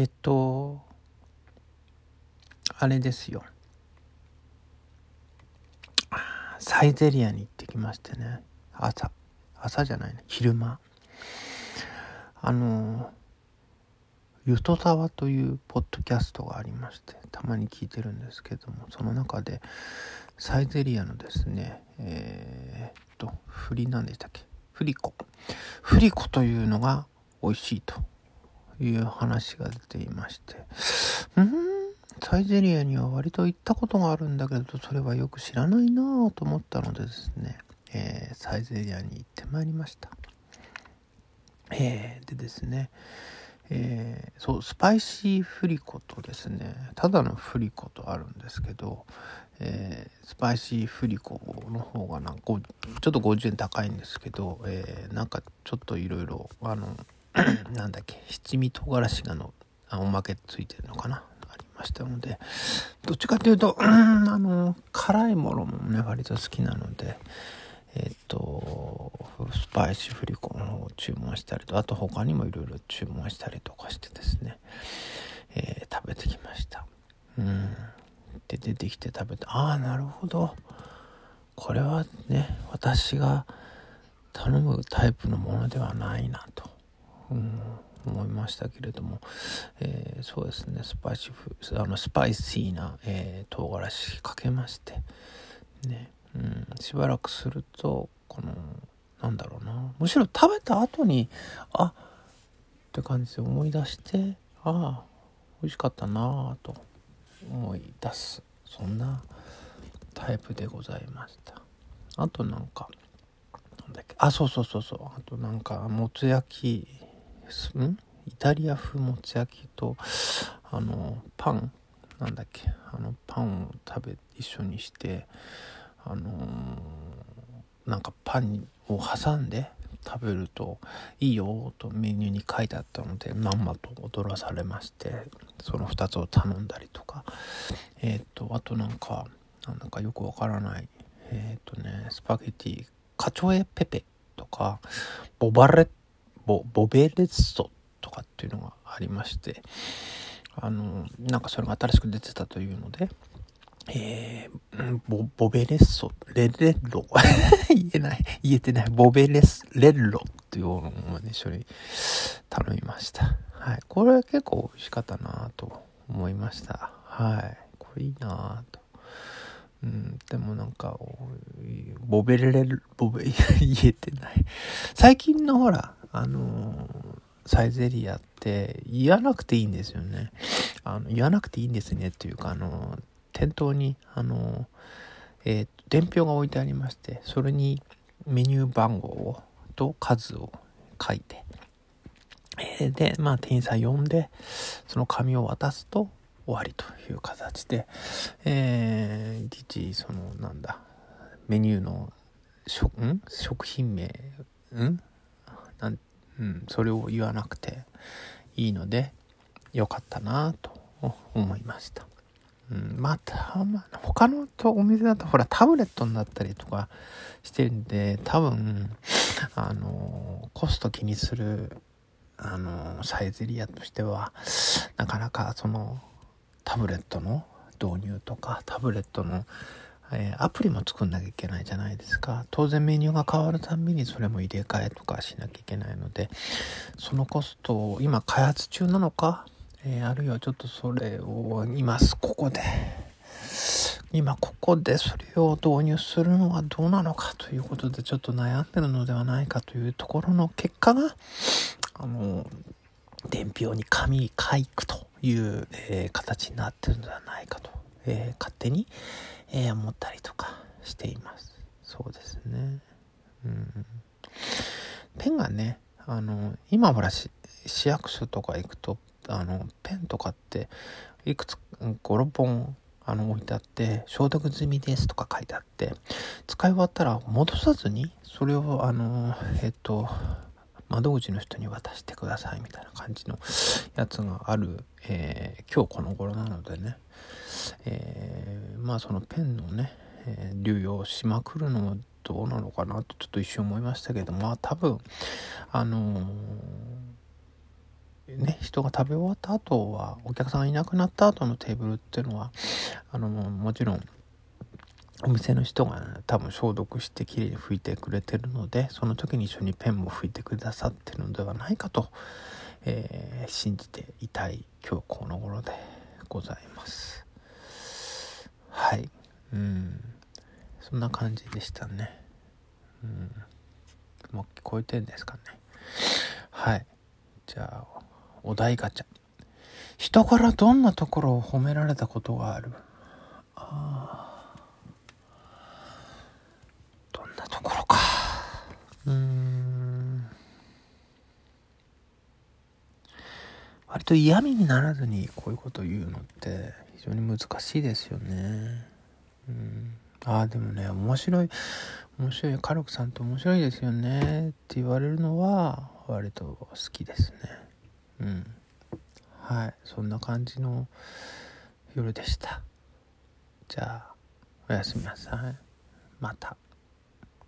えっとあれですよ。サイゼリアに行ってきましてね。朝。朝じゃないね。昼間。あのゆとたわというポッドキャストがありましてたまに聞いてるんですけどもその中でサイゼリアのですねえー、っとフリなんでしたっけ？フリコ。フリコというのが美味しいと。いう話が出ていまして。うん？サイゼリアには割と行ったことがあるんだけどそれはよく知らないなぁと思ったのでですね、えー、サイゼリアに行ってまいりました。えー、でですね。えー、そうスパイシーフリコとですね。ただのフリコとあるんですけど、えー、スパイシーフリコの方がなんかちょっと50円高いんですけど、えー、なんかちょっといろいろあの なんだっけ七味唐辛子がのおまけついてるのかな？ありましたのでどっちかというと、うん、あの辛いものもね割と好きなのでえっ、とスパイシーフリコの方を注文したりとあと他にもいろいろ注文したりとかしてですね、えー、食べてきました。うん。で出てきて食べてああなるほど。これはね私が頼むタイプのものではないなと、うん、思いましたけれども、えー、そうですねスパイシーあのスパイシーな、えー、唐辛子かけましてねうん、しばらくするとこのなんだろうなむしろ食べた後にあって感じで思い出してああ美味しかったなあと思い出すそんなタイプでございました。あとなんかなんだっけあそうそうそうそうあとなんかもつ焼きん？イタリア風もつ焼きとあのパンなんだっけあのパンを食べ一緒にしてあのー、なんかパンを挟んで食べるといいよとメニューに書いてあったのでまんまと踊らされましてその2つを頼んだりとか。えっ、とあとなんかなんだかよくわからないえっ、とねスパゲティカチョエペペとかボバレッボボベレッソとかっていうのがありましてあのなんかそれが新しく出てたというのでえー、ボ、ボベレッソ、レレッロ。言えない。言えてない。ボベレス、レッロっていうのを一緒に頼みました。はい。これは結構美味しかったなと思いました。はい。これいいなと。うん、でもなんか、ボベレル、ボベ、言えてない。最近のほら、あの、サイゼリアって言わなくていいんですよね。あの、言わなくていいんですねっていうか、あの、店頭に、あの、えー、伝票が置いてありまして、それにメニュー番号をと数を書いて、えー、で、まあ、店員さん呼んで、その紙を渡すと終わりという形で、えー、いち、その、なんだ、メニューの食、ん？食品名、ん？なん、うん、それを言わなくていいので、よかったなと思いました。うん、また、まあ、他のとお店だとほらタブレットになったりとかしてるんで多分あのコスト気にするあのサイゼリアとしてはなかなかそのタブレットの導入とかタブレットの、えー、アプリも作んなきゃいけないじゃないですか。当然メニューが変わるたびにそれも入れ替えとかしなきゃいけないのでそのコストを今開発中なのかえー、あるいはちょっとそれを今ここで今ここでそれを導入するのはどうなのかということでちょっと悩んでるのではないかというところの結果があの伝票に紙書くという、えー、形になってるのではないかと、えー、勝手に、えー、思ったりとかしています。そうですね。うん。ペンがねあの今ほら市役所とか行くとあのペンとかっていくつ56本あの置いてあって消毒済みですとか書いてあって使い終わったら戻さずにそれをあのえっと窓口の人に渡してくださいみたいな感じのやつがある、えー、今日この頃なのでね、えー、まあそのペンのね、えー、流用しまくるのもどうなのかなとちょっと一瞬思いましたけどまあ多分あのね人が食べ終わった後はお客さんがいなくなった後のテーブルっていうのはあのもちろんお店の人が、多分消毒してきれいに拭いてくれてるのでその時に一緒にペンも拭いてくださってるのではないかと、えー、信じていたい今日この頃でございます。はい。うん。そんな感じでしたね。うん。もう聞こえてんですかね。はい。じゃあお題ガチャ。人からどんなところを褒められたことがある？ああんなところかうん割と嫌味にならずにこういうことを言うのって非常に難しいですよね。うん。ああでもね面白い面白いカルクさんって面白いですよね。って言われるのは割と好きですね。うん。はい。そんな感じの夜でした。じゃあおやすみなさい。また。